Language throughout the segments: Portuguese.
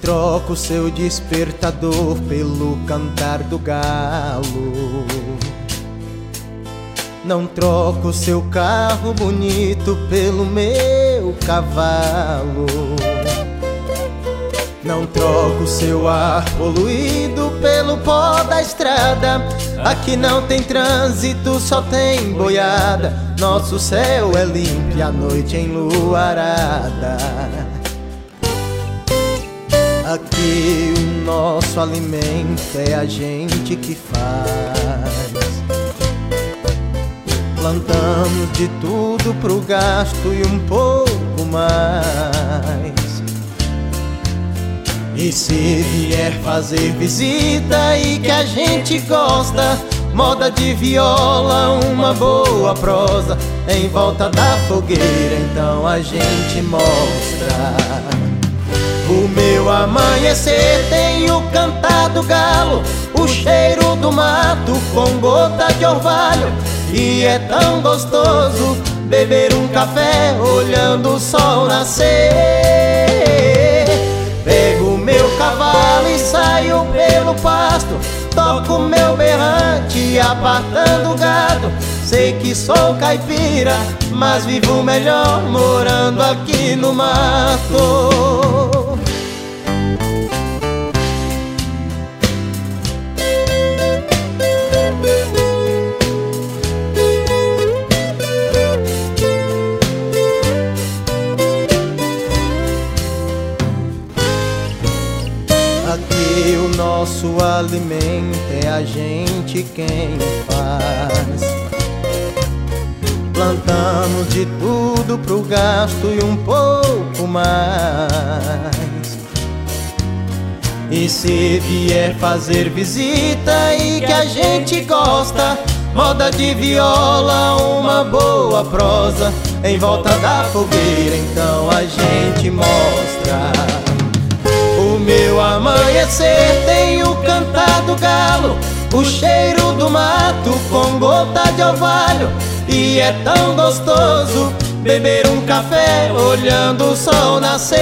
Troco seu despertador pelo cantar do galo. Não troco seu carro bonito pelo meu cavalo. Não troco seu ar poluído pelo pó da estrada. Aqui não tem trânsito, só tem boiada. Nosso céu é limpo a noite enluarada. Aqui o nosso alimento é a gente que faz. Plantamos de tudo pro gasto e um pouco mais. E se vier fazer visita e que a gente gosta, moda de viola, uma boa prosa em volta da fogueira, então a gente mostra. Amanhecer tem o cantar do galo, o cheiro do mato com gota de orvalho. E é tão gostoso beber um café olhando o sol nascer. Pego meu cavalo e saio pelo pasto Toco meu berrante apartando o gado Sei que sou caipira, mas vivo melhor morando aqui no mato o nosso alimento é a gente quem faz. Plantamos de tudo pro gasto e um pouco mais. E se vier fazer visita e que a gente gosta, moda de viola, uma boa prosa em volta da fogueira, então a gente mostra. Meu amanhecer tem o cantar do galo, o cheiro do mato com gota de orvalho. E é tão gostoso beber um café olhando o sol nascer.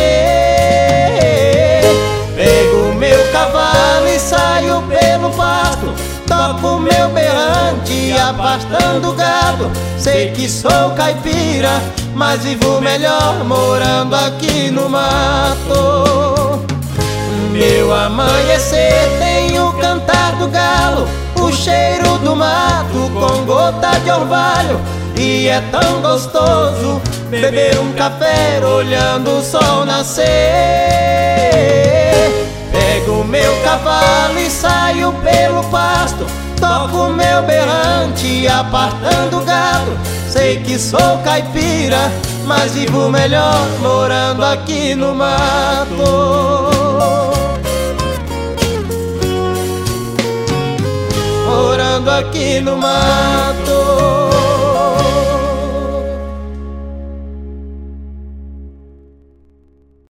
Pego meu cavalo e saio pelo pasto, toco meu berrante afastando gado. Sei que sou caipira, mas vivo melhor morando aqui no mato. Amanhecer tem o cantar do galo, o cheiro do mato com gota de orvalho. E é tão gostoso beber um café olhando o sol nascer. Pego meu cavalo e saio pelo pasto, toco meu berrante apartando o gado. Sei que sou caipira, mas vivo melhor morando aqui no mato. Aqui no mato.